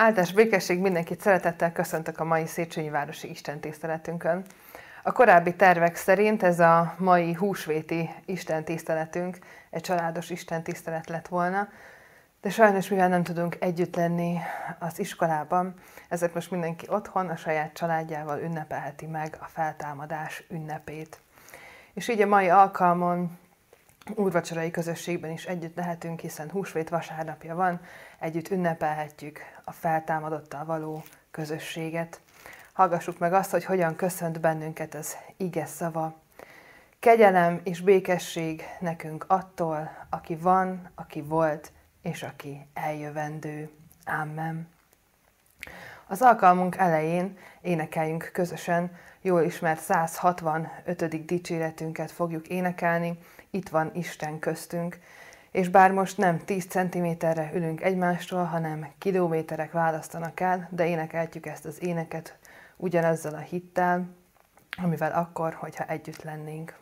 Áldás békesség mindenkit szeretettel köszöntök a mai Széchenyi Városi Isten tiszteletünkön. A korábbi tervek szerint ez a mai húsvéti Isten tiszteletünk egy családos Isten tisztelet lett volna, de sajnos mivel nem tudunk együtt lenni az iskolában, ezért most mindenki otthon a saját családjával ünnepelheti meg a feltámadás ünnepét. És így a mai alkalmon úrvacsorai közösségben is együtt lehetünk, hiszen húsvét vasárnapja van, együtt ünnepelhetjük a feltámadottal való közösséget. Hallgassuk meg azt, hogy hogyan köszönt bennünket az ige szava. Kegyelem és békesség nekünk attól, aki van, aki volt, és aki eljövendő. Amen. Az alkalmunk elején énekeljünk közösen, jól ismert 165. dicséretünket fogjuk énekelni, itt van Isten köztünk, és bár most nem 10 centiméterre ülünk egymástól, hanem kilométerek választanak el, de énekeltjük ezt az éneket ugyanezzel a hittel, amivel akkor, hogyha együtt lennénk.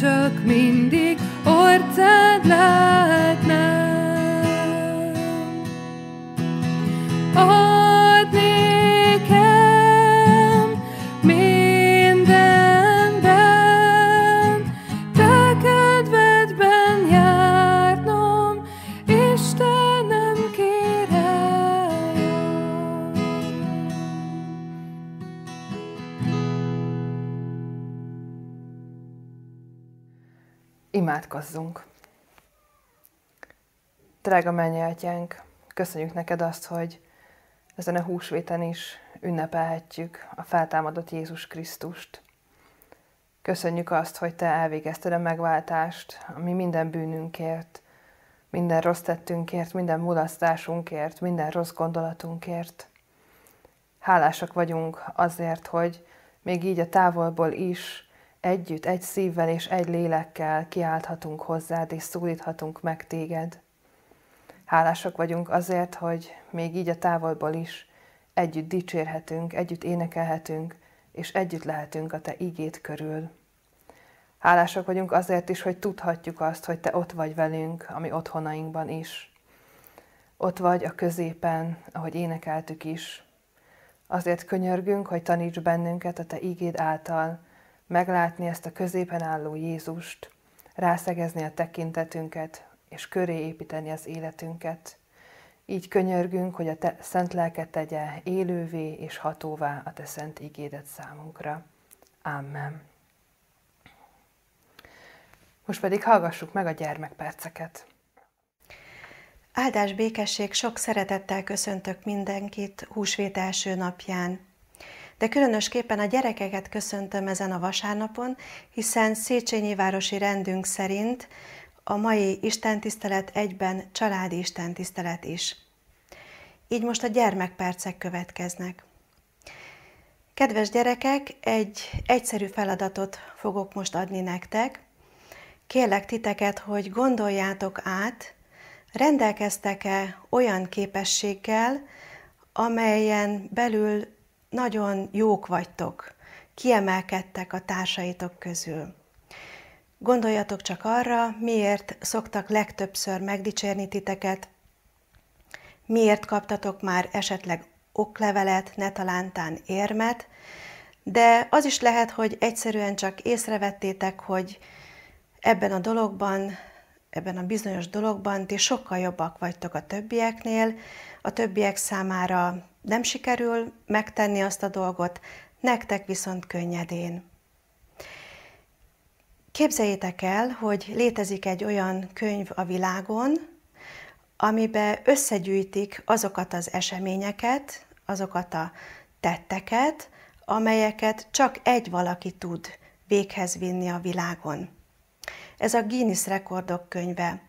Csak mindig orcád látnám. Imádkozzunk! Drága mennyi köszönjük neked azt, hogy ezen a húsvéten is ünnepelhetjük a feltámadott Jézus Krisztust. Köszönjük azt, hogy te elvégezted a megváltást, ami minden bűnünkért, minden rossz tettünkért, minden mulasztásunkért, minden rossz gondolatunkért. Hálásak vagyunk azért, hogy még így a távolból is együtt, egy szívvel és egy lélekkel kiálthatunk hozzád, és szólíthatunk meg téged. Hálásak vagyunk azért, hogy még így a távolból is együtt dicsérhetünk, együtt énekelhetünk, és együtt lehetünk a Te ígét körül. Hálásak vagyunk azért is, hogy tudhatjuk azt, hogy Te ott vagy velünk, ami otthonainkban is. Ott vagy a középen, ahogy énekeltük is. Azért könyörgünk, hogy taníts bennünket a Te ígéd által, meglátni ezt a középen álló Jézust, rászegezni a tekintetünket, és köré építeni az életünket. Így könyörgünk, hogy a te szent lelket tegye élővé és hatóvá a te szent ígédet számunkra. Amen. Most pedig hallgassuk meg a gyermekperceket. Áldás békesség, sok szeretettel köszöntök mindenkit húsvét első napján. De különösképpen a gyerekeket köszöntöm ezen a vasárnapon, hiszen Széchenyi városi rendünk szerint a mai istentisztelet egyben családi istentisztelet is. Így most a gyermekpercek következnek. Kedves gyerekek, egy egyszerű feladatot fogok most adni nektek. Kérlek titeket, hogy gondoljátok át, rendelkeztek-e olyan képességgel, amelyen belül nagyon jók vagytok, kiemelkedtek a társaitok közül. Gondoljatok csak arra, miért szoktak legtöbbször megdicsérni titeket, miért kaptatok már esetleg oklevelet, ne talántán érmet, de az is lehet, hogy egyszerűen csak észrevettétek, hogy ebben a dologban, ebben a bizonyos dologban ti sokkal jobbak vagytok a többieknél, a többiek számára nem sikerül megtenni azt a dolgot, nektek viszont könnyedén. Képzeljétek el, hogy létezik egy olyan könyv a világon, amiben összegyűjtik azokat az eseményeket, azokat a tetteket, amelyeket csak egy valaki tud véghez vinni a világon. Ez a Guinness rekordok könyve.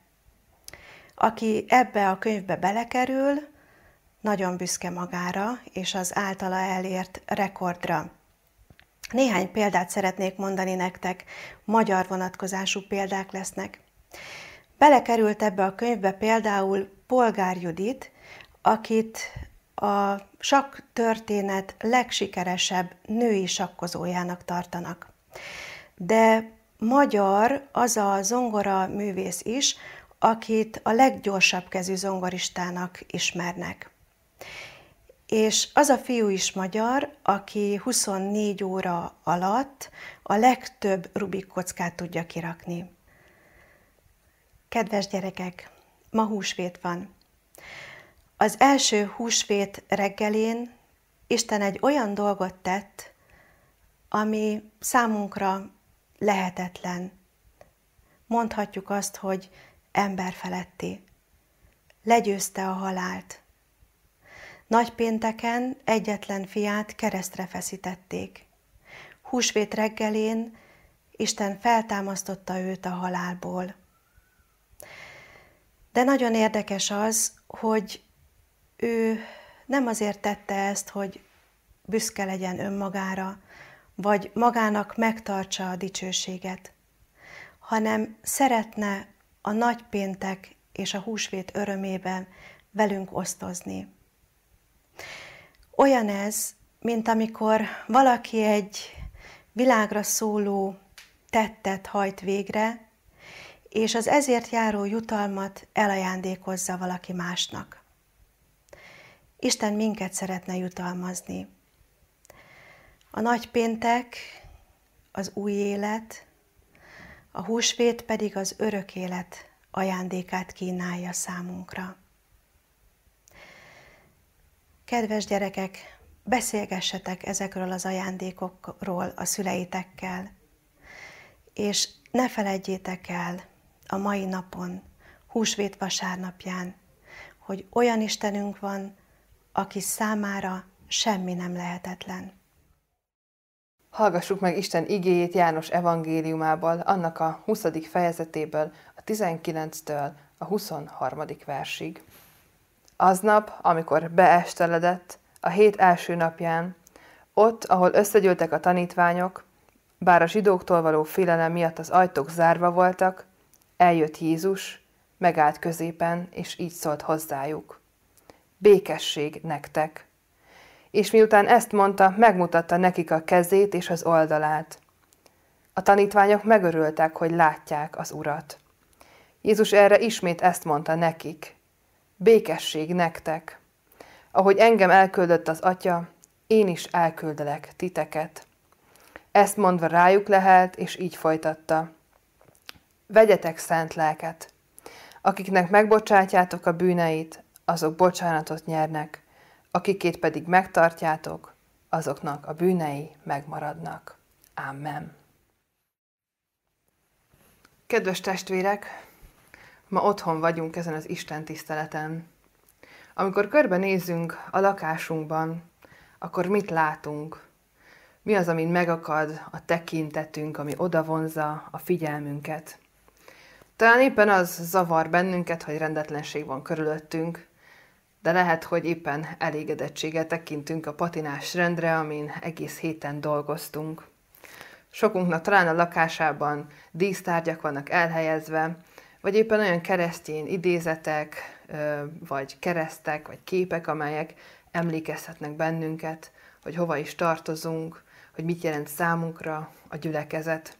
Aki ebbe a könyvbe belekerül, nagyon büszke magára és az általa elért rekordra. Néhány példát szeretnék mondani nektek, magyar vonatkozású példák lesznek. Belekerült ebbe a könyvbe például Polgár Judit, akit a sakk történet legsikeresebb női sakkozójának tartanak. De magyar az a zongora művész is, akit a leggyorsabb kezű zongoristának ismernek. És az a fiú is magyar, aki 24 óra alatt a legtöbb Rubik kockát tudja kirakni. Kedves gyerekek, ma húsvét van. Az első húsvét reggelén Isten egy olyan dolgot tett, ami számunkra lehetetlen. Mondhatjuk azt, hogy emberfeletti. Legyőzte a halált. Nagypénteken egyetlen fiát keresztre feszítették. Húsvét reggelén Isten feltámasztotta őt a halálból. De nagyon érdekes az, hogy ő nem azért tette ezt, hogy büszke legyen önmagára, vagy magának megtartsa a dicsőséget, hanem szeretne a nagypéntek és a húsvét örömében velünk osztozni. Olyan ez, mint amikor valaki egy világra szóló tettet hajt végre, és az ezért járó jutalmat elajándékozza valaki másnak. Isten minket szeretne jutalmazni. A nagy péntek az új élet, a húsvét pedig az örök élet ajándékát kínálja számunkra. Kedves gyerekek, beszélgessetek ezekről az ajándékokról a szüleitekkel, és ne felejtjétek el a mai napon, húsvét vasárnapján, hogy olyan Istenünk van, aki számára semmi nem lehetetlen. Hallgassuk meg Isten igéjét János evangéliumából, annak a 20. fejezetéből, a 19-től a 23. versig. Aznap, amikor beesteledett, a hét első napján, ott, ahol összegyűltek a tanítványok, bár a zsidóktól való félelem miatt az ajtók zárva voltak, eljött Jézus, megállt középen, és így szólt hozzájuk. Békesség nektek! És miután ezt mondta, megmutatta nekik a kezét és az oldalát. A tanítványok megörültek, hogy látják az urat. Jézus erre ismét ezt mondta nekik. Békesség nektek. Ahogy engem elküldött az atya, én is elküldelek titeket. Ezt mondva rájuk lehet, és így folytatta. Vegyetek szent lelket. Akiknek megbocsátjátok a bűneit, azok bocsánatot nyernek, akikét pedig megtartjátok, azoknak a bűnei megmaradnak. Amen. Kedves testvérek, ma otthon vagyunk ezen az Isten tiszteleten. Amikor körbenézünk a lakásunkban, akkor mit látunk? Mi az, amin megakad a tekintetünk, ami odavonza a figyelmünket? Talán éppen az zavar bennünket, hogy rendetlenség van körülöttünk, de lehet, hogy éppen elégedettséggel tekintünk a patinás rendre, amin egész héten dolgoztunk. Sokunknak talán a lakásában dísztárgyak vannak elhelyezve, vagy éppen olyan keresztény idézetek, vagy keresztek, vagy képek, amelyek emlékezhetnek bennünket, hogy hova is tartozunk, hogy mit jelent számunkra a gyülekezet.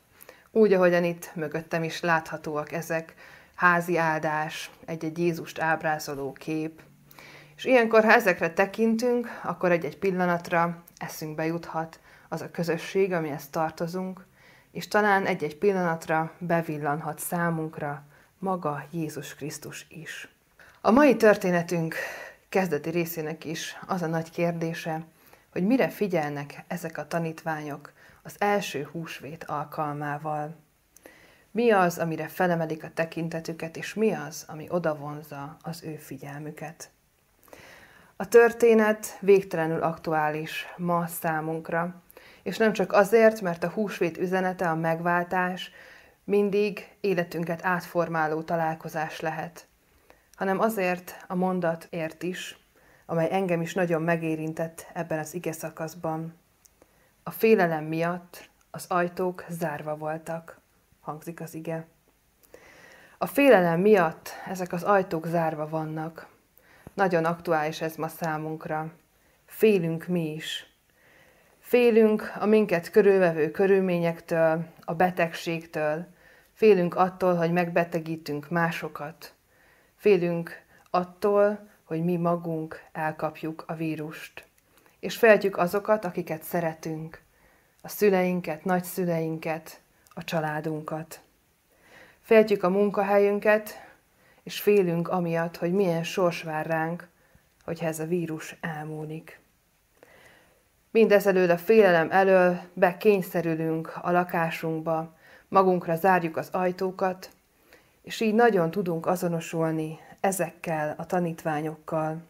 Úgy, ahogyan itt mögöttem is láthatóak ezek, házi áldás, egy-egy Jézust ábrázoló kép. És ilyenkor, ha ezekre tekintünk, akkor egy-egy pillanatra eszünkbe juthat az a közösség, amihez tartozunk, és talán egy-egy pillanatra bevillanhat számunkra maga Jézus Krisztus is. A mai történetünk kezdeti részének is az a nagy kérdése, hogy mire figyelnek ezek a tanítványok az első húsvét alkalmával. Mi az, amire felemelik a tekintetüket, és mi az, ami odavonza az ő figyelmüket. A történet végtelenül aktuális ma számunkra, és nem csak azért, mert a húsvét üzenete, a megváltás mindig életünket átformáló találkozás lehet, hanem azért a mondatért is, amely engem is nagyon megérintett ebben az ige szakaszban. A félelem miatt az ajtók zárva voltak, hangzik az ige. A félelem miatt ezek az ajtók zárva vannak. Nagyon aktuális ez ma számunkra. Félünk mi is. Félünk a minket körülvevő körülményektől, a betegségtől, félünk attól, hogy megbetegítünk másokat. Félünk attól, hogy mi magunk elkapjuk a vírust. És féltjük azokat, akiket szeretünk, a szüleinket, nagyszüleinket, a családunkat. Féltjük a munkahelyünket, és félünk amiatt, hogy milyen sors vár ránk, hogyha ez a vírus elmúlik. Mindezelőtt a félelem elől bekényszerülünk a lakásunkba, magunkra zárjuk az ajtókat, és így nagyon tudunk azonosulni ezekkel a tanítványokkal.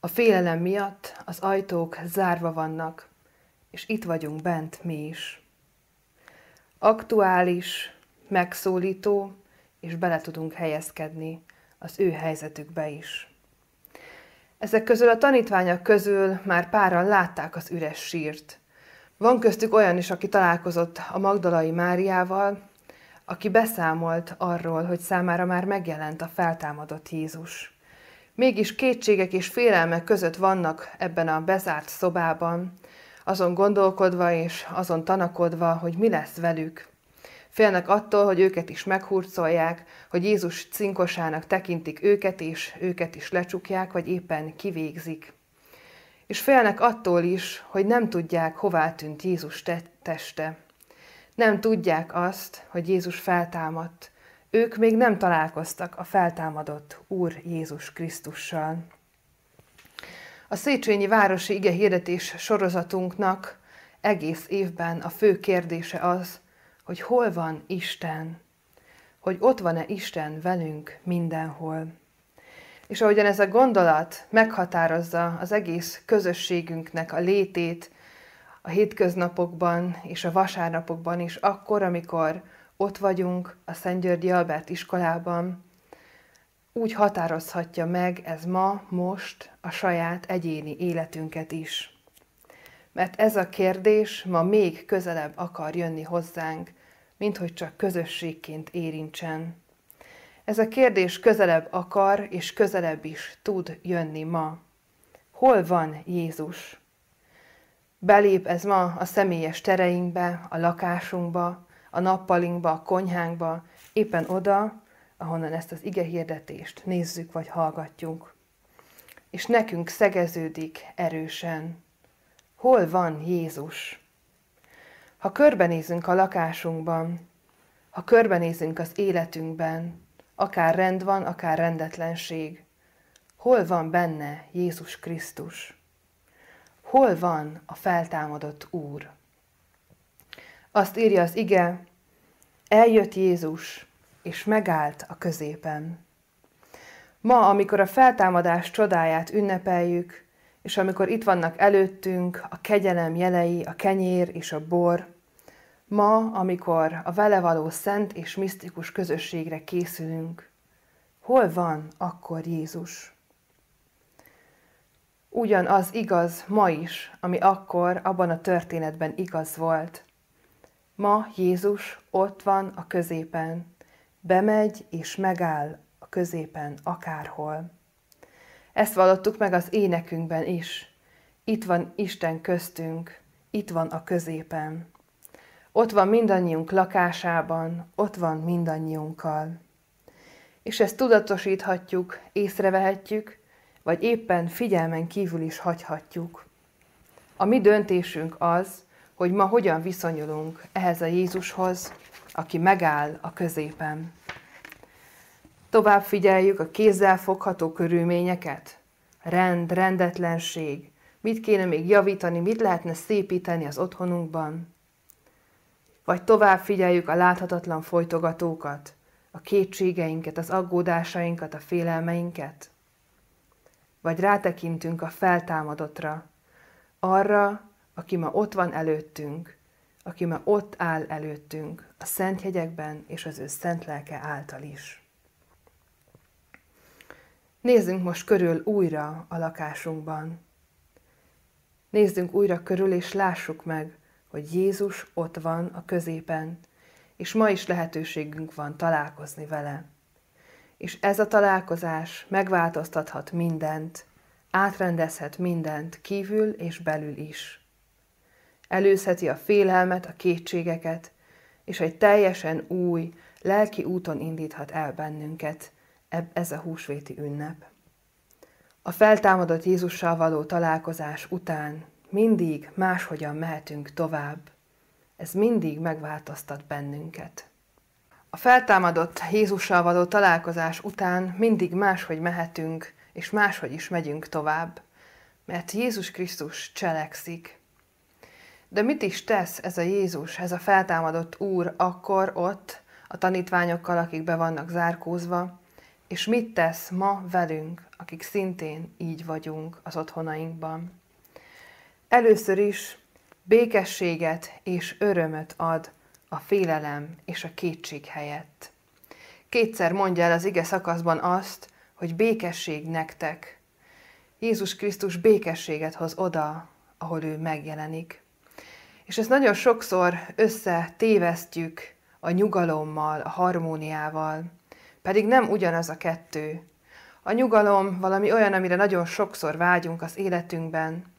A félelem miatt az ajtók zárva vannak, és itt vagyunk bent mi is. Aktuális, megszólító, és bele tudunk helyezkedni az ő helyzetükbe is. Ezek közül a tanítványok közül már páran látták az üres sírt. Van köztük olyan is, aki találkozott a Magdalai Máriával, aki beszámolt arról, hogy számára már megjelent a feltámadott Jézus. Mégis kétségek és félelmek között vannak ebben a bezárt szobában, azon gondolkodva és azon tanakodva, hogy mi lesz velük. Félnek attól, hogy őket is meghurcolják, hogy Jézus cinkosának tekintik őket, és őket is lecsukják, vagy éppen kivégzik. És félnek attól is, hogy nem tudják, hová tűnt Jézus teste. Nem tudják azt, hogy Jézus feltámadt. Ők még nem találkoztak a feltámadott Úr Jézus Krisztussal. A Széchenyi Városi Ige Hirdetés sorozatunknak egész évben a fő kérdése az, hogy hol van Isten, hogy ott van-e Isten velünk mindenhol. És ahogyan ez a gondolat meghatározza az egész közösségünknek a létét a hétköznapokban és a vasárnapokban is, akkor, amikor ott vagyunk a Szent Györgyi Albert iskolában, úgy határozhatja meg ez ma, most a saját egyéni életünket is. Mert ez a kérdés ma még közelebb akar jönni hozzánk, mint hogy csak közösségként érintsen. Ez a kérdés közelebb akar és közelebb is tud jönni ma. Hol van Jézus? Belép ez ma a személyes tereinkbe, a lakásunkba, a nappalinkba, a konyhánkba, éppen oda, ahonnan ezt az ige hirdetést nézzük vagy hallgatjuk. És nekünk szegeződik erősen. Hol van Jézus? Ha körbenézünk a lakásunkban, ha körbenézünk az életünkben, akár rend van, akár rendetlenség, hol van benne Jézus Krisztus? Hol van a feltámadott Úr? Azt írja az ige, eljött Jézus, és megállt a középen. Ma, amikor a feltámadás csodáját ünnepeljük, és amikor itt vannak előttünk a kegyelem jelei, a kenyér és a bor, ma, amikor a vele való szent és misztikus közösségre készülünk, hol van akkor Jézus? Ugyanaz igaz ma is, ami akkor abban a történetben igaz volt. Ma Jézus ott van a középen, bemegy és megáll a középen akárhol. Ezt vallottuk meg az énekünkben is. Itt van Isten köztünk, itt van a középen. Ott van mindannyiunk lakásában, ott van mindannyiunkkal. És ezt tudatosíthatjuk, észrevehetjük, vagy éppen figyelmen kívül is hagyhatjuk. A mi döntésünk az, hogy ma hogyan viszonyulunk ehhez a Jézushoz, aki megáll a középen. Tovább figyeljük a kézzel fogható körülményeket, rend, rendetlenség, mit kéne még javítani, mit lehetne szépíteni az otthonunkban. Vagy tovább figyeljük a láthatatlan folytogatókat, a kétségeinket, az aggódásainkat, a félelmeinket. Vagy rátekintünk a feltámadottra, arra, aki ma ott van előttünk, aki ma ott áll előttünk, a szent hegyekben és az ő szent lelke által is. Nézzünk most körül újra a lakásunkban. Nézzünk újra körül, és lássuk meg, hogy Jézus ott van a középen, és ma is lehetőségünk van találkozni vele. És ez a találkozás megváltoztathat mindent, átrendezhet mindent kívül és belül is. Előzheti a félelmet, a kétségeket, és egy teljesen új, lelki úton indíthat el bennünket, ez a húsvéti ünnep. A feltámadott Jézussal való találkozás után mindig máshogyan mehetünk tovább. Ez mindig megváltoztat bennünket. A feltámadott Jézussal való találkozás után mindig máshogy mehetünk, és máshogy is megyünk tovább, mert Jézus Krisztus cselekszik. De mit is tesz ez a Jézus, ez a feltámadott Úr akkor ott, a tanítványokkal, akik be vannak zárkózva, és mit tesz ma velünk, akik szintén így vagyunk az otthonainkban? Először is békességet és örömöt ad a félelem és a kétség helyett. Kétszer mondja el az ige szakaszban azt, hogy békesség nektek. Jézus Krisztus békességet hoz oda, ahol ő megjelenik. És ezt nagyon sokszor összetévesztjük a nyugalommal, a harmóniával, pedig nem ugyanaz a kettő. A nyugalom valami olyan, amire nagyon sokszor vágyunk az életünkben.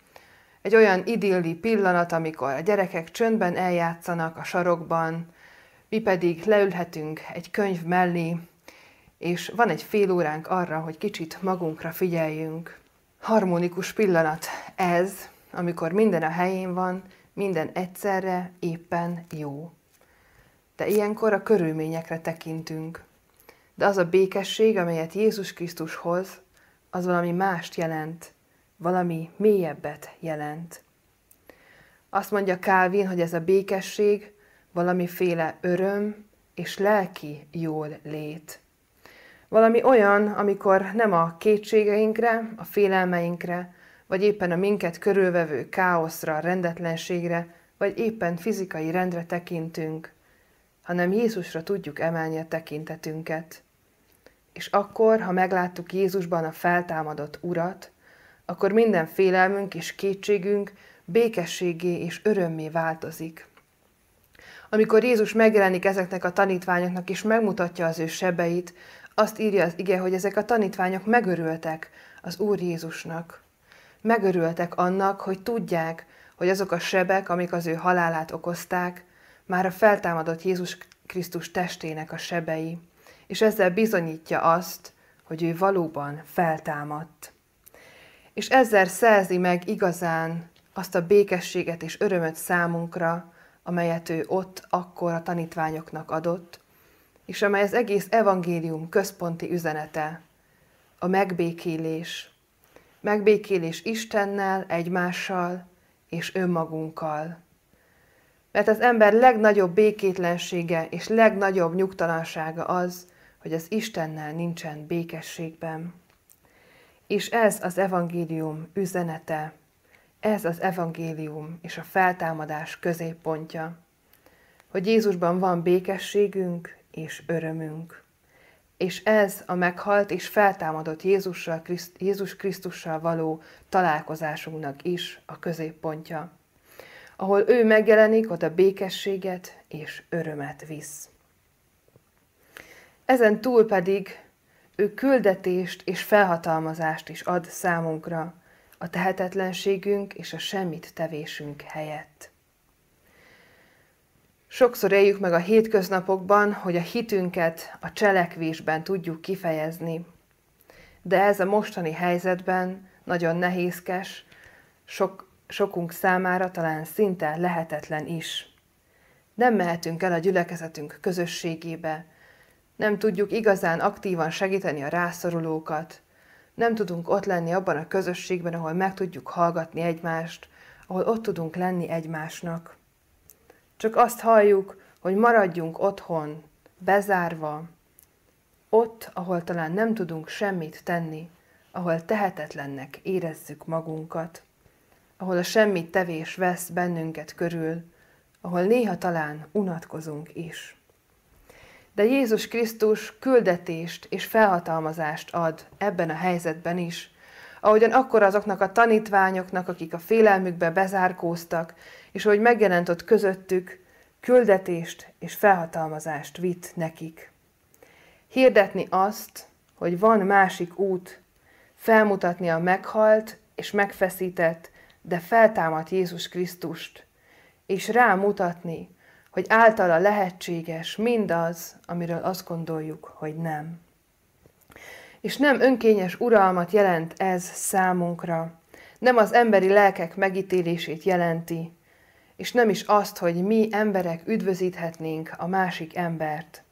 Egy olyan idilli pillanat, amikor a gyerekek csöndben eljátszanak a sarokban, mi pedig leülhetünk egy könyv mellé, és van egy fél óránk arra, hogy kicsit magunkra figyeljünk. Harmonikus pillanat ez, amikor minden a helyén van, minden egyszerre éppen jó. De ilyenkor a körülményekre tekintünk. De az a békesség, amelyet Jézus Krisztus hoz, az valami mást jelent, valami mélyebbet jelent. Azt mondja Calvin, hogy ez a békesség valamiféle öröm és lelki jól lét. Valami olyan, amikor nem a kétségeinkre, a félelmeinkre, vagy éppen a minket körülvevő káoszra, rendetlenségre, vagy éppen fizikai rendre tekintünk, hanem Jézusra tudjuk emelni a tekintetünket. És akkor, ha megláttuk Jézusban a feltámadott Urat, akkor minden félelmünk és kétségünk békességé és örömmé változik. Amikor Jézus megjelenik ezeknek a tanítványoknak és megmutatja az ő sebeit, azt írja az ige, hogy ezek a tanítványok megörültek az Úr Jézusnak. megörültek annak, hogy tudják, hogy azok a sebek, amik az ő halálát okozták, már a feltámadott Jézus Krisztus testének a sebei, és ezzel bizonyítja azt, hogy ő valóban feltámadt. És ezzel szerzi meg igazán azt a békességet és örömöt számunkra, amelyet ő ott akkor a tanítványoknak adott, és amely az egész evangélium központi üzenete, a megbékélés. Megbékélés Istennel, egymással és önmagunkkal. Mert az ember legnagyobb békétlensége és legnagyobb nyugtalansága az, hogy az Istennel nincsen békességben. És ez az evangélium üzenete, ez az evangélium és a feltámadás középpontja, hogy Jézusban van békességünk és örömünk. És ez a meghalt és feltámadott Jézussal, Kriszt, Jézus Krisztussal való találkozásunknak is a középpontja. Ahol ő megjelenik, oda békességet és örömet visz. Ezen túl pedig ő küldetést és felhatalmazást is ad számunkra a tehetetlenségünk és a semmit tevésünk helyett. Sokszor éljük meg a hétköznapokban, hogy a hitünket a cselekvésben tudjuk kifejezni. De ez a mostani helyzetben nagyon nehézkes, sok, sokunk számára talán szinte lehetetlen is. Nem mehetünk el a gyülekezetünk közösségébe, nem tudjuk igazán aktívan segíteni a rászorulókat, nem tudunk ott lenni abban a közösségben, ahol meg tudjuk hallgatni egymást, ahol ott tudunk lenni egymásnak. Csak azt halljuk, hogy maradjunk otthon, bezárva, ott, ahol talán nem tudunk semmit tenni, ahol tehetetlennek érezzük magunkat, ahol a semmit tevés vesz bennünket körül, ahol néha talán unatkozunk is. De Jézus Krisztus küldetést és felhatalmazást ad ebben a helyzetben is, ahogyan akkor azoknak a tanítványoknak, akik a félelmükbe bezárkóztak, és ahogy megjelent ott közöttük, küldetést és felhatalmazást vitt nekik. Hirdetni azt, hogy van másik út, felmutatni a meghalt és megfeszített, de feltámadt Jézus Krisztust, és rámutatni, hogy általa lehetséges mindaz, amiről azt gondoljuk, hogy nem. És nem önkényes uralmat jelent ez számunkra, nem az emberi lelkek megítélését jelenti, és nem is azt, hogy mi emberek üdvözíthetnénk a másik embert.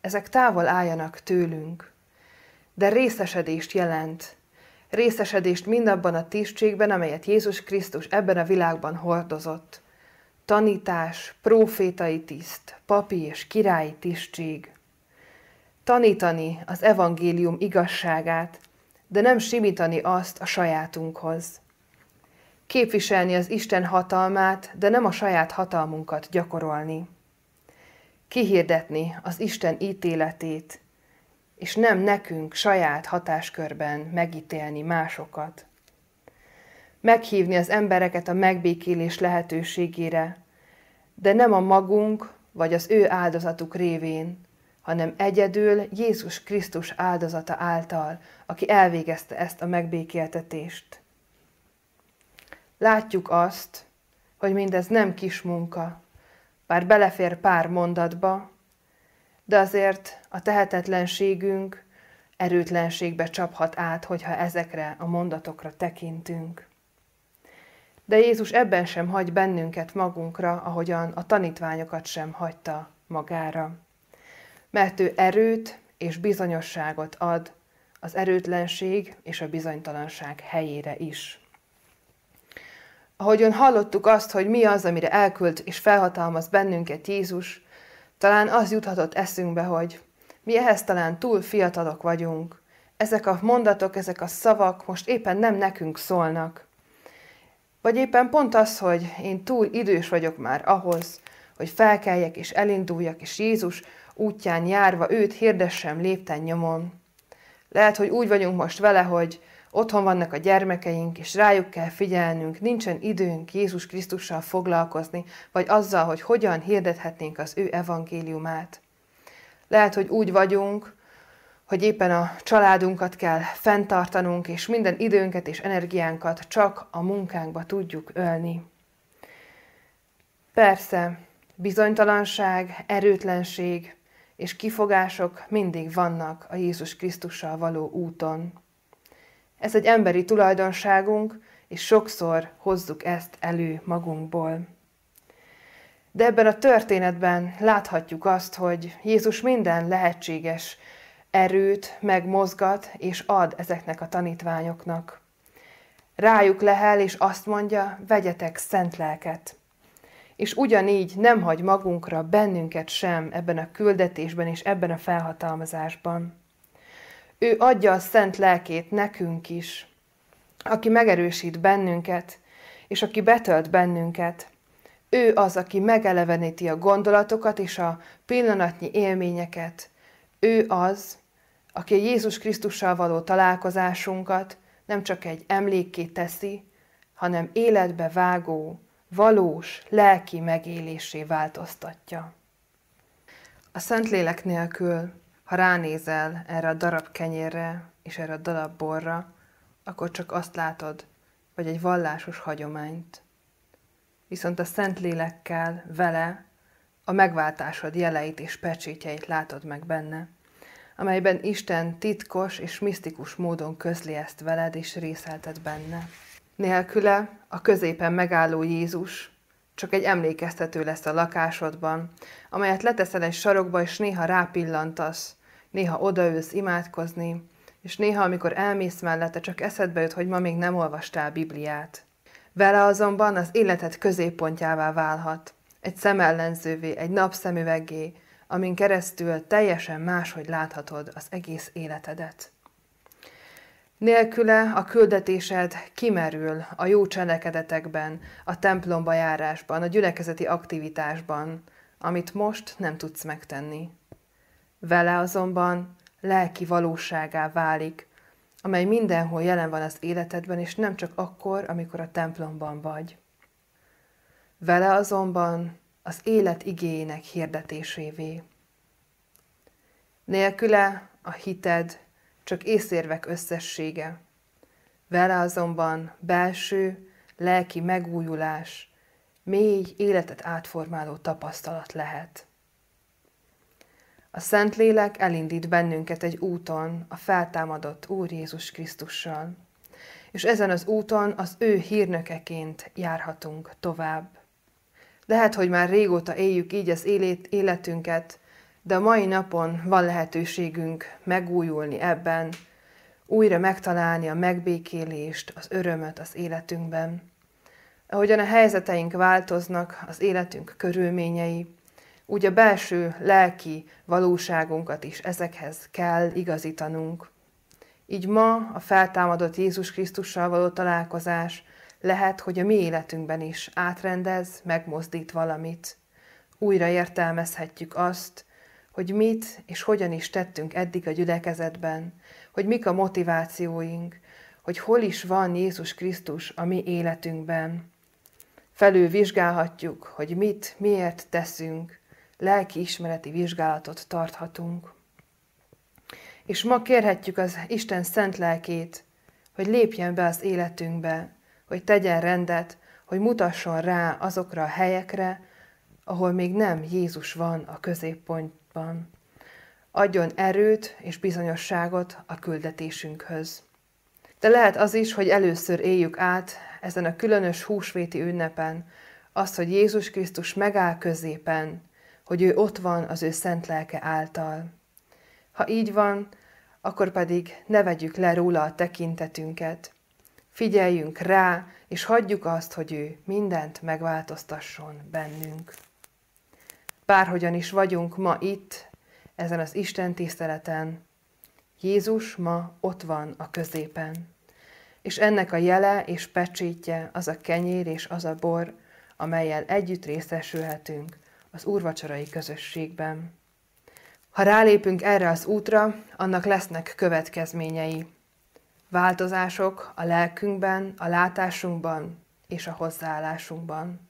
Ezek távol álljanak tőlünk. De részesedést jelent. Részesedést mindabban a tisztségben, amelyet Jézus Krisztus ebben a világban hordozott. Tanítás, profétai tiszt, papi és királyi tisztség. Tanítani az evangélium igazságát, de nem simítani azt a sajátunkhoz képviselni az Isten hatalmát, de nem a saját hatalmunkat gyakorolni. Kihirdetni az Isten ítéletét, és nem nekünk saját hatáskörben megítélni másokat. Meghívni az embereket a megbékélés lehetőségére, de nem a magunk vagy az ő áldozatuk révén, hanem egyedül Jézus Krisztus áldozata által, aki elvégezte ezt a megbékéltetést. Látjuk azt, hogy mindez nem kis munka, bár belefér pár mondatba, de azért a tehetetlenségünk erőtlenségbe csaphat át, hogyha ezekre a mondatokra tekintünk. De Jézus ebben sem hagy bennünket magunkra, ahogyan a tanítványokat sem hagyta magára. Mert ő erőt és bizonyosságot ad az erőtlenség és a bizonytalanság helyére is. Ahogyan hallottuk azt, hogy mi az, amire elküld és felhatalmaz bennünket Jézus, talán az juthatott eszünkbe, hogy mi ehhez talán túl fiatalok vagyunk. Ezek a mondatok, ezek a szavak most éppen nem nekünk szólnak. Vagy éppen pont az, hogy én túl idős vagyok már ahhoz, hogy felkeljek és elinduljak, és Jézus útján járva őt hirdessem lépten nyomon. Lehet, hogy úgy vagyunk most vele, hogy Otthon vannak a gyermekeink, és rájuk kell figyelnünk, nincsen időnk Jézus Krisztussal foglalkozni, vagy azzal, hogy hogyan hirdethetnénk az ő evangéliumát. Lehet, hogy úgy vagyunk, hogy éppen a családunkat kell fenntartanunk, és minden időnket és energiánkat csak a munkánkba tudjuk ölni. Persze, bizonytalanság, erőtlenség és kifogások mindig vannak a Jézus Krisztussal való úton. Ez egy emberi tulajdonságunk, és sokszor hozzuk ezt elő magunkból. De ebben a történetben láthatjuk azt, hogy Jézus minden lehetséges erőt megmozgat és ad ezeknek a tanítványoknak. Rájuk lehel, és azt mondja, vegyetek szent lelket. És ugyanígy nem hagy magunkra bennünket sem ebben a küldetésben és ebben a felhatalmazásban. Ő adja a szent lelkét nekünk is, aki megerősít bennünket, és aki betölt bennünket. Ő az, aki megeleveníti a gondolatokat és a pillanatnyi élményeket. Ő az, aki Jézus Krisztussal való találkozásunkat nem csak egy emlékké teszi, hanem életbe vágó, valós, lelki megélésé változtatja. A Szentlélek nélkül, ha ránézel erre a darab kenyérre és erre a darab borra, akkor csak azt látod, vagy egy vallásos hagyományt. Viszont a Szentlélekkel, vele a megváltásod jeleit és pecsétjeit látod meg benne, amelyben Isten titkos és misztikus módon közli ezt veled és részeltet benne. Nélküle a középen megálló Jézus csak egy emlékeztető lesz a lakásodban, amelyet leteszel egy sarokba, és néha rápillantasz, néha odaülsz imádkozni, és néha, amikor elmész mellette, csak eszedbe jut, hogy ma még nem olvastál Bibliát. Vele azonban az életed középpontjává válhat, egy szemellenzővé, egy napszemüveggé, amin keresztül teljesen máshogy láthatod az egész életedet. Nélküle a küldetésed kimerül a jó cselekedetekben, a templomba járásban, a gyülekezeti aktivitásban, amit most nem tudsz megtenni. Vele azonban lelki valóságá válik, amely mindenhol jelen van az életedben, és nem csak akkor, amikor a templomban vagy. Vele azonban az élet igényének hirdetésévé. Nélküle a hited csak észérvek összessége. Vele azonban belső, lelki megújulás, mély életet átformáló tapasztalat lehet. A Szentlélek elindít bennünket egy úton a feltámadott Úr Jézus Krisztussal, és ezen az úton az ő hírnökeként járhatunk tovább. Lehet, hogy már régóta éljük így az életünket, de a mai napon van lehetőségünk megújulni ebben, újra megtalálni a megbékélést, az örömöt az életünkben. Ahogyan a helyzeteink változnak, az életünk körülményei, úgy a belső lelki valóságunkat is ezekhez kell igazítanunk. Így ma a feltámadott Jézus Krisztussal való találkozás lehet, hogy a mi életünkben is átrendez, megmozdít valamit. Újra értelmezhetjük azt, hogy mit és hogyan is tettünk eddig a gyülekezetben, hogy mik a motivációink, hogy hol is van Jézus Krisztus a mi életünkben. Felül vizsgálhatjuk, hogy mit, miért teszünk, lelki ismereti vizsgálatot tarthatunk. És ma kérhetjük az Isten szent lelkét, hogy lépjen be az életünkbe, hogy tegyen rendet, hogy mutasson rá azokra a helyekre, ahol még nem Jézus van a középpontban. Adjon erőt és bizonyosságot a küldetésünkhöz. De lehet az is, hogy először éljük át ezen a különös húsvéti ünnepen azt, hogy Jézus Krisztus megáll középen, hogy ő ott van az ő szent lelke által. Ha így van, akkor pedig ne vegyük le róla a tekintetünket. Figyeljünk rá, és hagyjuk azt, hogy ő mindent megváltoztasson bennünk. Bárhogyan is vagyunk ma itt, ezen az Isten tiszteleten, Jézus ma ott van a középen. És ennek a jele és pecsétje az a kenyér és az a bor, amelyel együtt részesülhetünk az úrvacsorai közösségben. Ha rálépünk erre az útra, annak lesznek következményei. Változások a lelkünkben, a látásunkban és a hozzáállásunkban.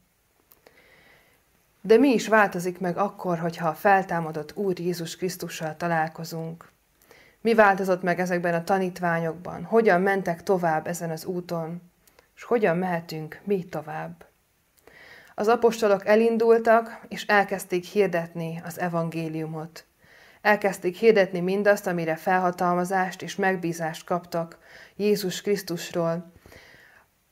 De mi is változik meg akkor, hogyha a feltámadott Úr Jézus Krisztussal találkozunk? Mi változott meg ezekben a tanítványokban? Hogyan mentek tovább ezen az úton? És hogyan mehetünk mi tovább? Az apostolok elindultak, és elkezdték hirdetni az evangéliumot. Elkezdték hirdetni mindazt, amire felhatalmazást és megbízást kaptak Jézus Krisztusról.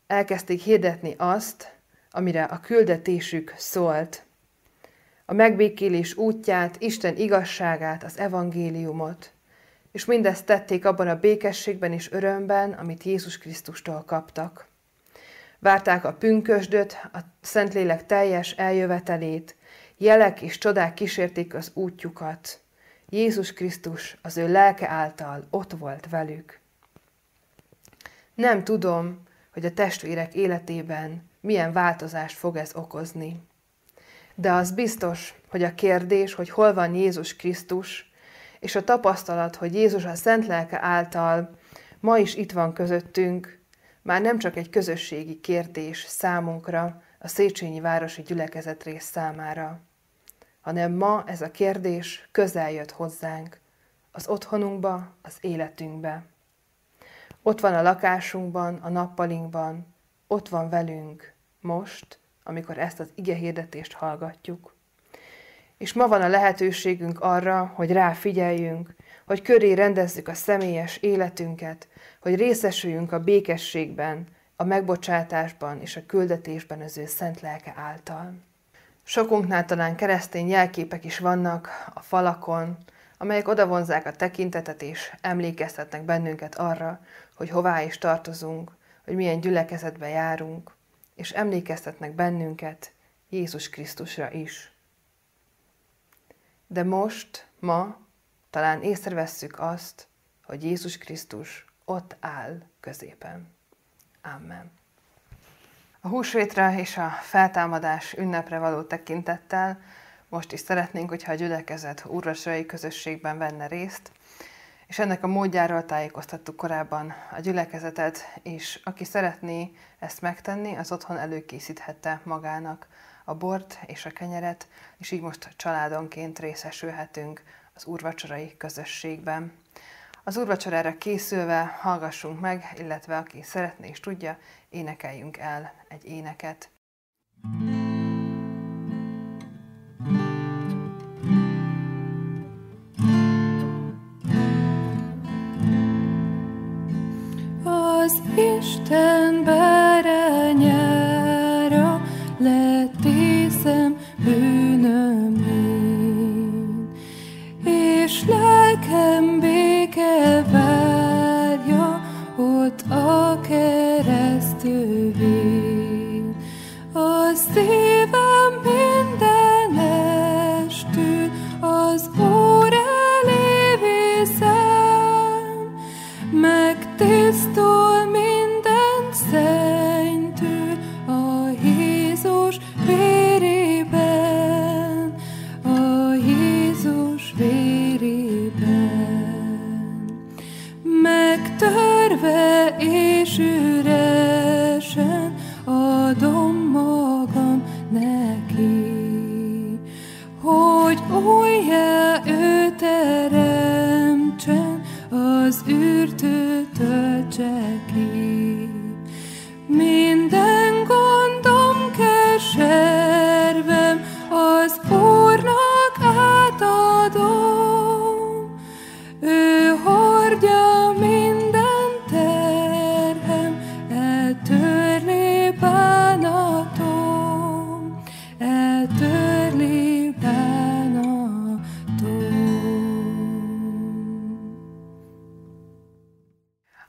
Elkezdték hirdetni azt, amire a küldetésük szólt. A megbékélés útját, Isten igazságát, az evangéliumot. És mindezt tették abban a békességben és örömben, amit Jézus Krisztustól kaptak. Várták a pünkösdöt, a Szentlélek teljes eljövetelét, jelek és csodák kísérték az útjukat. Jézus Krisztus az ő lelke által ott volt velük. Nem tudom, hogy a testvérek életében milyen változást fog ez okozni. De az biztos, hogy a kérdés, hogy hol van Jézus Krisztus, és a tapasztalat, hogy Jézus a Szent Lelke által ma is itt van közöttünk, már nem csak egy közösségi kérdés számunkra, a Széchenyi Városi Gyülekezet rész számára, hanem ma ez a kérdés közel jött hozzánk, az otthonunkba, az életünkbe. Ott van a lakásunkban, a nappalinkban, ott van velünk, most, amikor ezt az ige hirdetést hallgatjuk. És ma van a lehetőségünk arra, hogy ráfigyeljünk, hogy köré rendezzük a személyes életünket, hogy részesüljünk a békességben, a megbocsátásban és a küldetésben az ő szent lelke által. Sokunknál talán keresztény jelképek is vannak a falakon, amelyek odavonzák a tekintetet és emlékeztetnek bennünket arra, hogy hová is tartozunk, hogy milyen gyülekezetbe járunk, és emlékeztetnek bennünket Jézus Krisztusra is. De most, ma, talán észrevesszük azt, hogy Jézus Krisztus ott áll középen. Amen. A húsvétre és a feltámadás ünnepre való tekintettel most is szeretnénk, hogyha a gyülekezet úrvasrai közösségben venne részt, és ennek a módjáról tájékoztattuk korábban a gyülekezetet, és aki szeretné ezt megtenni, az otthon előkészíthette magának a bort és a kenyeret, és így most családonként részesülhetünk az úrvacsorai közösségben. Az úrvacsorára készülve hallgassunk meg, illetve aki szeretné és tudja, énekeljünk el egy éneket. Az Isten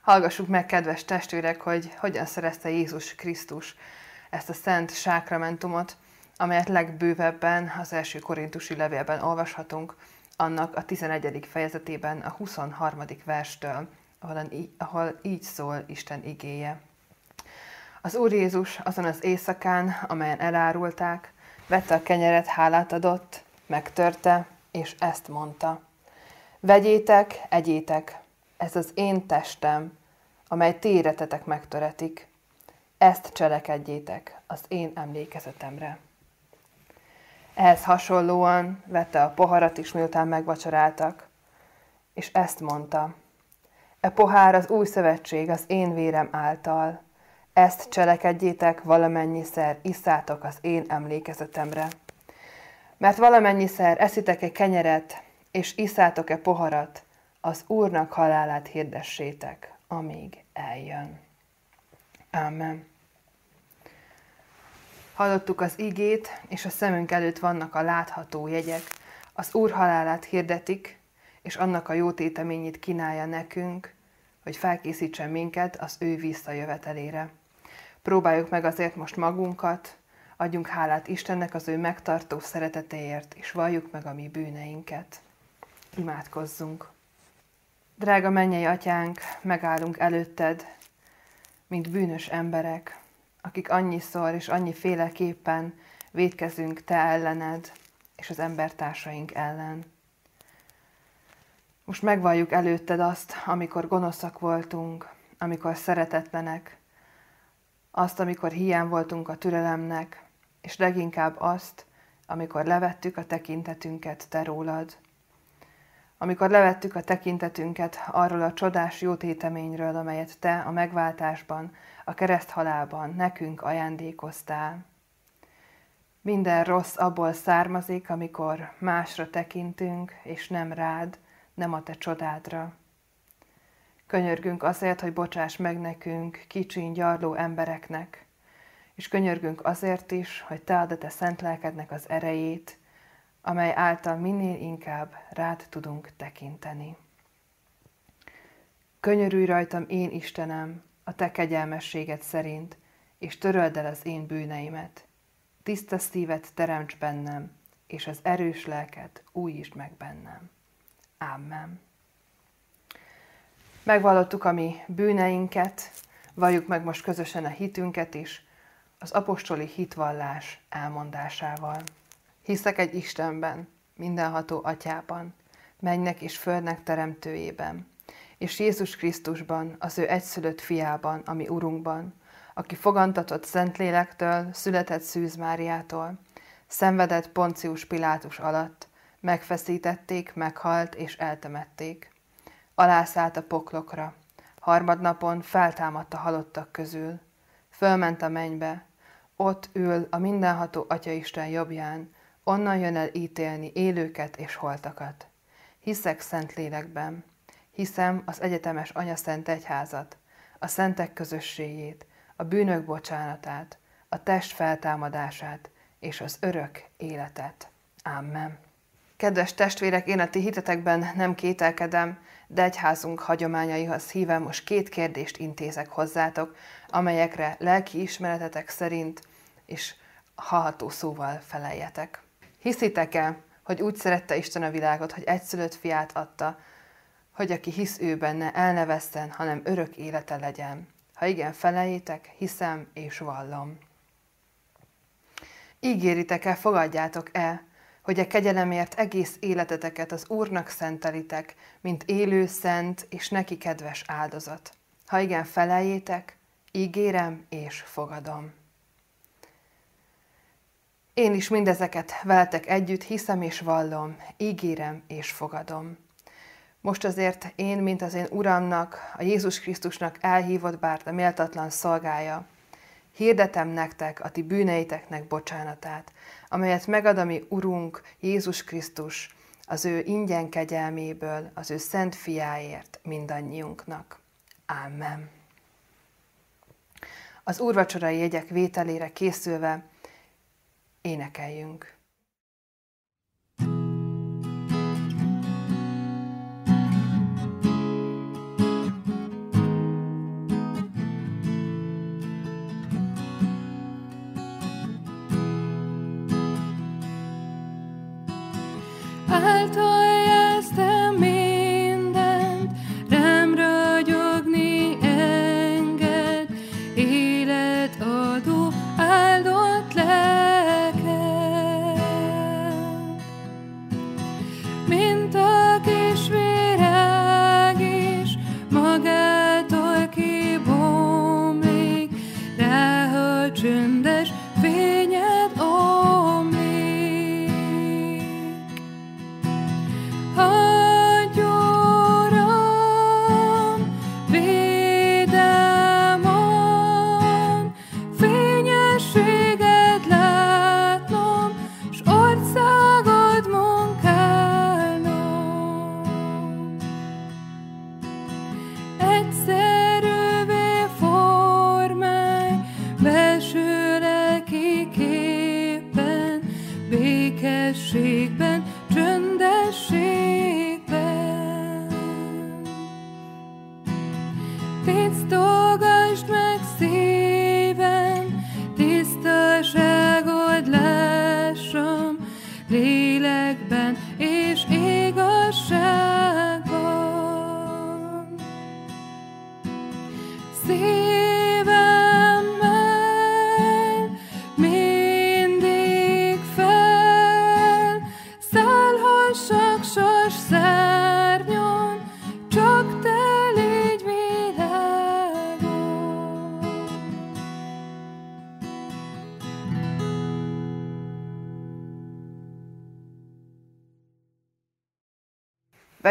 Hallgassuk meg, kedves testvérek, hogy hogyan szerezte Jézus Krisztus ezt a szent sákramentumot, amelyet legbővebben az első korintusi levélben olvashatunk, annak a 11. fejezetében, a 23. verstől, ahol, így szól Isten igéje. Az Úr Jézus azon az éjszakán, amelyen elárulták, vette a kenyeret, hálát adott, megtörte, és ezt mondta. Vegyétek, egyétek, ez az én testem, amely ti éretetek megtöretik. Ezt cselekedjétek az én emlékezetemre. Ehhez hasonlóan vette a poharat is, miután megvacsoráltak, és ezt mondta. E pohár az új szövetség az én vérem által. Ezt cselekedjétek valamennyiszer, isszátok az én emlékezetemre. Mert valamennyiszer eszitek-e kenyeret, és iszátok-e poharat, az Úrnak halálát hirdessétek, amíg eljön. Amen. Hallottuk az igét, és a szemünk előtt vannak a látható jegyek. Az Úr halálát hirdetik, és annak a jó téteményét kínálja nekünk, hogy felkészítsen minket az ő visszajövetelére. Próbáljuk meg azért most magunkat, adjunk hálát Istennek az ő megtartó szeretetéért, és valljuk meg a mi bűneinket. Imádkozzunk! Drága mennyei atyánk, megállunk előtted, mint bűnös emberek, akik annyiszor és annyiféleképpen védkezünk te ellened és az embertársaink ellen. Most megvalljuk előtted azt, amikor gonoszak voltunk, amikor szeretetlenek, azt, amikor hiány voltunk a türelemnek, és leginkább azt, amikor levettük a tekintetünket te rólad. Amikor levettük a tekintetünket arról a csodás jótéteményről, amelyet te a megváltásban, a kereszthalálban nekünk ajándékoztál. Minden rossz abból származik, amikor másra tekintünk, és nem rád, nem a te csodádra. Könyörgünk azért, hogy bocsáss meg nekünk, kicsiny, gyarló embereknek, és könyörgünk azért is, hogy te ad a te szent lelkednek az erejét, amely által minél inkább rád tudunk tekinteni. Könyörülj rajtam én, Istenem, a te kegyelmességed szerint, és töröld el az én bűneimet. Tiszta szívet teremts bennem, és az erős lelket újítsd meg bennem. Amen. Megvallottuk a mi bűneinket, valljuk meg most közösen a hitünket is, az apostoli hitvallás elmondásával. Hiszek egy Istenben, mindenható atyában, mennek és földnek teremtőjében, és Jézus Krisztusban, az ő egyszülött fiában, ami Urunkban, aki fogantatott Szentlélektől, született Szűz Máriától, szenvedett Poncius Pilátus alatt, megfeszítették, meghalt és eltemették. Alászállt a poklokra, harmadnapon feltámadt a halottak közül, fölment a mennybe, ott ül a mindenható Atyaisten jobbján, onnan jön el ítélni élőket és holtakat. Hiszek szent lélekben, hiszem az egyetemes Anya Szent Egyházat, a szentek közösségét, a bűnök bocsánatát, a test feltámadását és az örök életet. Amen. Kedves testvérek, én a ti hitetekben nem kételkedem, de egyházunk hagyományaihoz híven most két kérdést intézek hozzátok, amelyekre lelki ismeretetek szerint és hallható szóval feleljetek. Hiszitek-e, hogy úgy szerette Isten a világot, hogy egyszülött fiát adta, hogy aki hisz ő benne, el ne veszten, hanem örök élete legyen. Ha igen, feleljétek, hiszem és vallom. Ígéritek-e, fogadjátok-e, hogy a kegyelemért egész életeteket az Úrnak szentelitek, mint élő, szent és neki kedves áldozat. Ha igen, feleljétek, ígérem és fogadom. Én is mindezeket veletek együtt hiszem és vallom, ígérem és fogadom. Most azért én, mint az én Uramnak, a Jézus Krisztusnak elhívott bár a méltatlan szolgája, hirdetem nektek a ti bűneiteknek bocsánatát, amelyet megad a mi Urunk Jézus Krisztus az ő ingyen kegyelméből, az ő szent fiáért mindannyiunknak. Amen. Az úrvacsorai jegyek vételére készülve énekeljünk.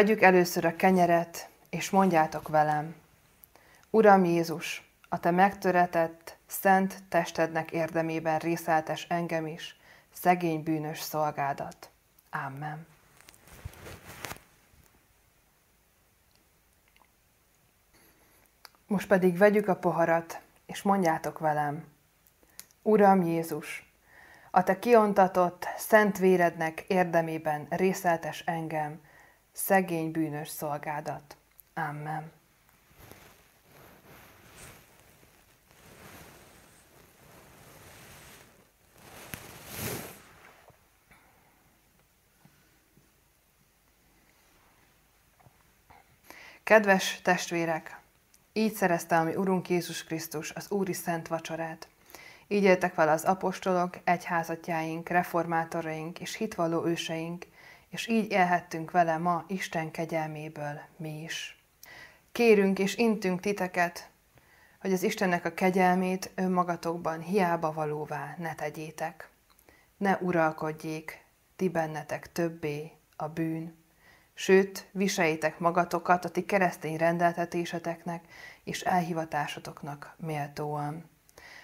Vegyük először a kenyeret, és mondjátok velem. Uram Jézus, a te megtöretett, szent testednek érdemében részeltes engem is, szegény bűnös szolgádat. Amen. Most pedig vegyük a poharat, és mondjátok velem. Uram Jézus, a te kiontatott, szent vérednek érdemében részeltes engem, szegény bűnös szolgádat. Amen. Kedves testvérek! Így szerezte a mi Urunk Jézus Krisztus az Úri Szent Vacsorát. Így éltek vele az apostolok, egyházatjáink, reformátoraink és hitvalló őseink, és így élhettünk vele ma Isten kegyelméből mi is. Kérünk és intünk titeket, hogy az Istennek a kegyelmét önmagatokban hiába valóvá ne tegyétek. Ne uralkodjék ti bennetek többé a bűn, sőt, viseljétek magatokat a ti keresztény rendeltetéseteknek és elhivatásotoknak méltóan.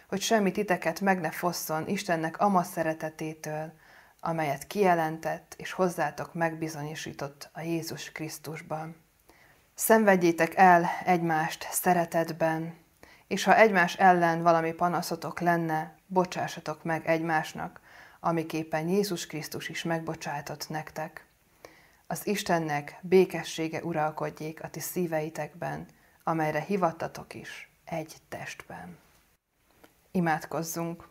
Hogy semmi titeket meg ne fosszon Istennek ama szeretetétől, amelyet kijelentett és hozzátok megbizonyosított a Jézus Krisztusban. Szenvedjétek el egymást szeretetben, és ha egymás ellen valami panaszotok lenne, bocsássatok meg egymásnak, amiképpen Jézus Krisztus is megbocsátott nektek. Az Istennek békessége uralkodjék a ti szíveitekben, amelyre hivattatok is egy testben. Imádkozzunk!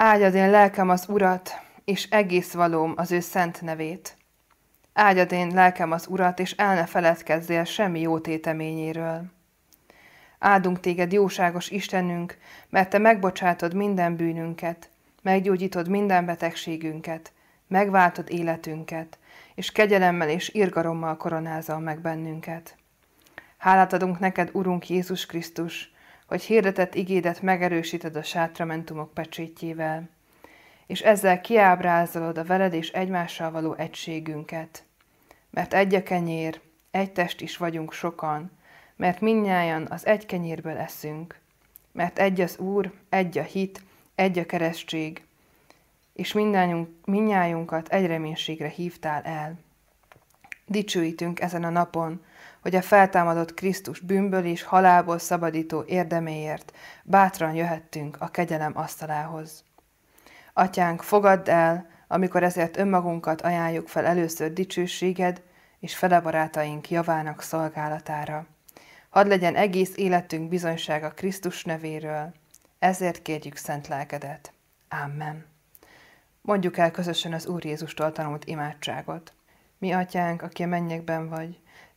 Áldjad én lelkem az Urat, és egész valóm az ő szent nevét. Áldjad én lelkem az Urat, és el ne feledkezzél semmi jó téteményéről. Áldunk téged, jóságos Istenünk, mert te megbocsátod minden bűnünket, meggyógyítod minden betegségünket, megváltod életünket, és kegyelemmel és irgarommal koronázol meg bennünket. Hálát adunk neked, Urunk Jézus Krisztus, hogy hirdetett igédet megerősíted a sátramentumok pecsétjével, és ezzel kiábrázolod a veled és egymással való egységünket. Mert egy a kenyér, egy test is vagyunk sokan, mert minnyájan az egy kenyérből eszünk. Mert egy az Úr, egy a hit, egy a keresztség, és minnyájunkat egy reménységre hívtál el. Dicsőítünk ezen a napon, hogy a feltámadott Krisztus bűnből és halálból szabadító érdeméért bátran jöhettünk a kegyelem asztalához. Atyánk, fogadd el, amikor ezért önmagunkat ajánljuk fel először dicsőséged és felebarátaink javának szolgálatára. Hadd legyen egész életünk bizonysága Krisztus nevéről, ezért kérjük szent lelkedet. Amen. Mondjuk el közösen az Úr Jézustól tanult imádságot. Mi, atyánk, aki a mennyekben vagy,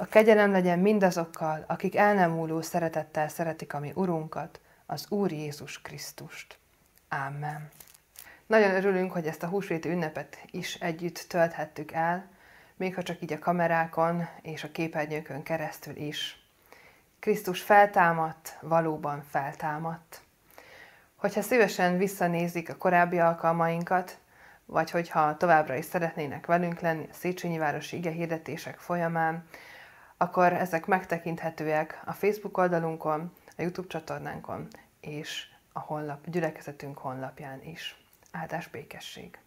a kegyelem legyen mindazokkal, akik el nem múló szeretettel szeretik a mi Urunkat, az Úr Jézus Krisztust. Amen. Nagyon örülünk, hogy ezt a húsvéti ünnepet is együtt tölthettük el, még ha csak így a kamerákon és a képernyőkön keresztül is. Krisztus feltámadt, valóban feltámadt. Hogyha szívesen visszanézik a korábbi alkalmainkat, vagy hogyha továbbra is szeretnének velünk lenni a Széchenyi Városi Ige hirdetések folyamán, akkor ezek megtekinthetőek a Facebook oldalunkon, a YouTube csatornánkon és a honlap, gyülekezetünk honlapján is. Áldás békesség!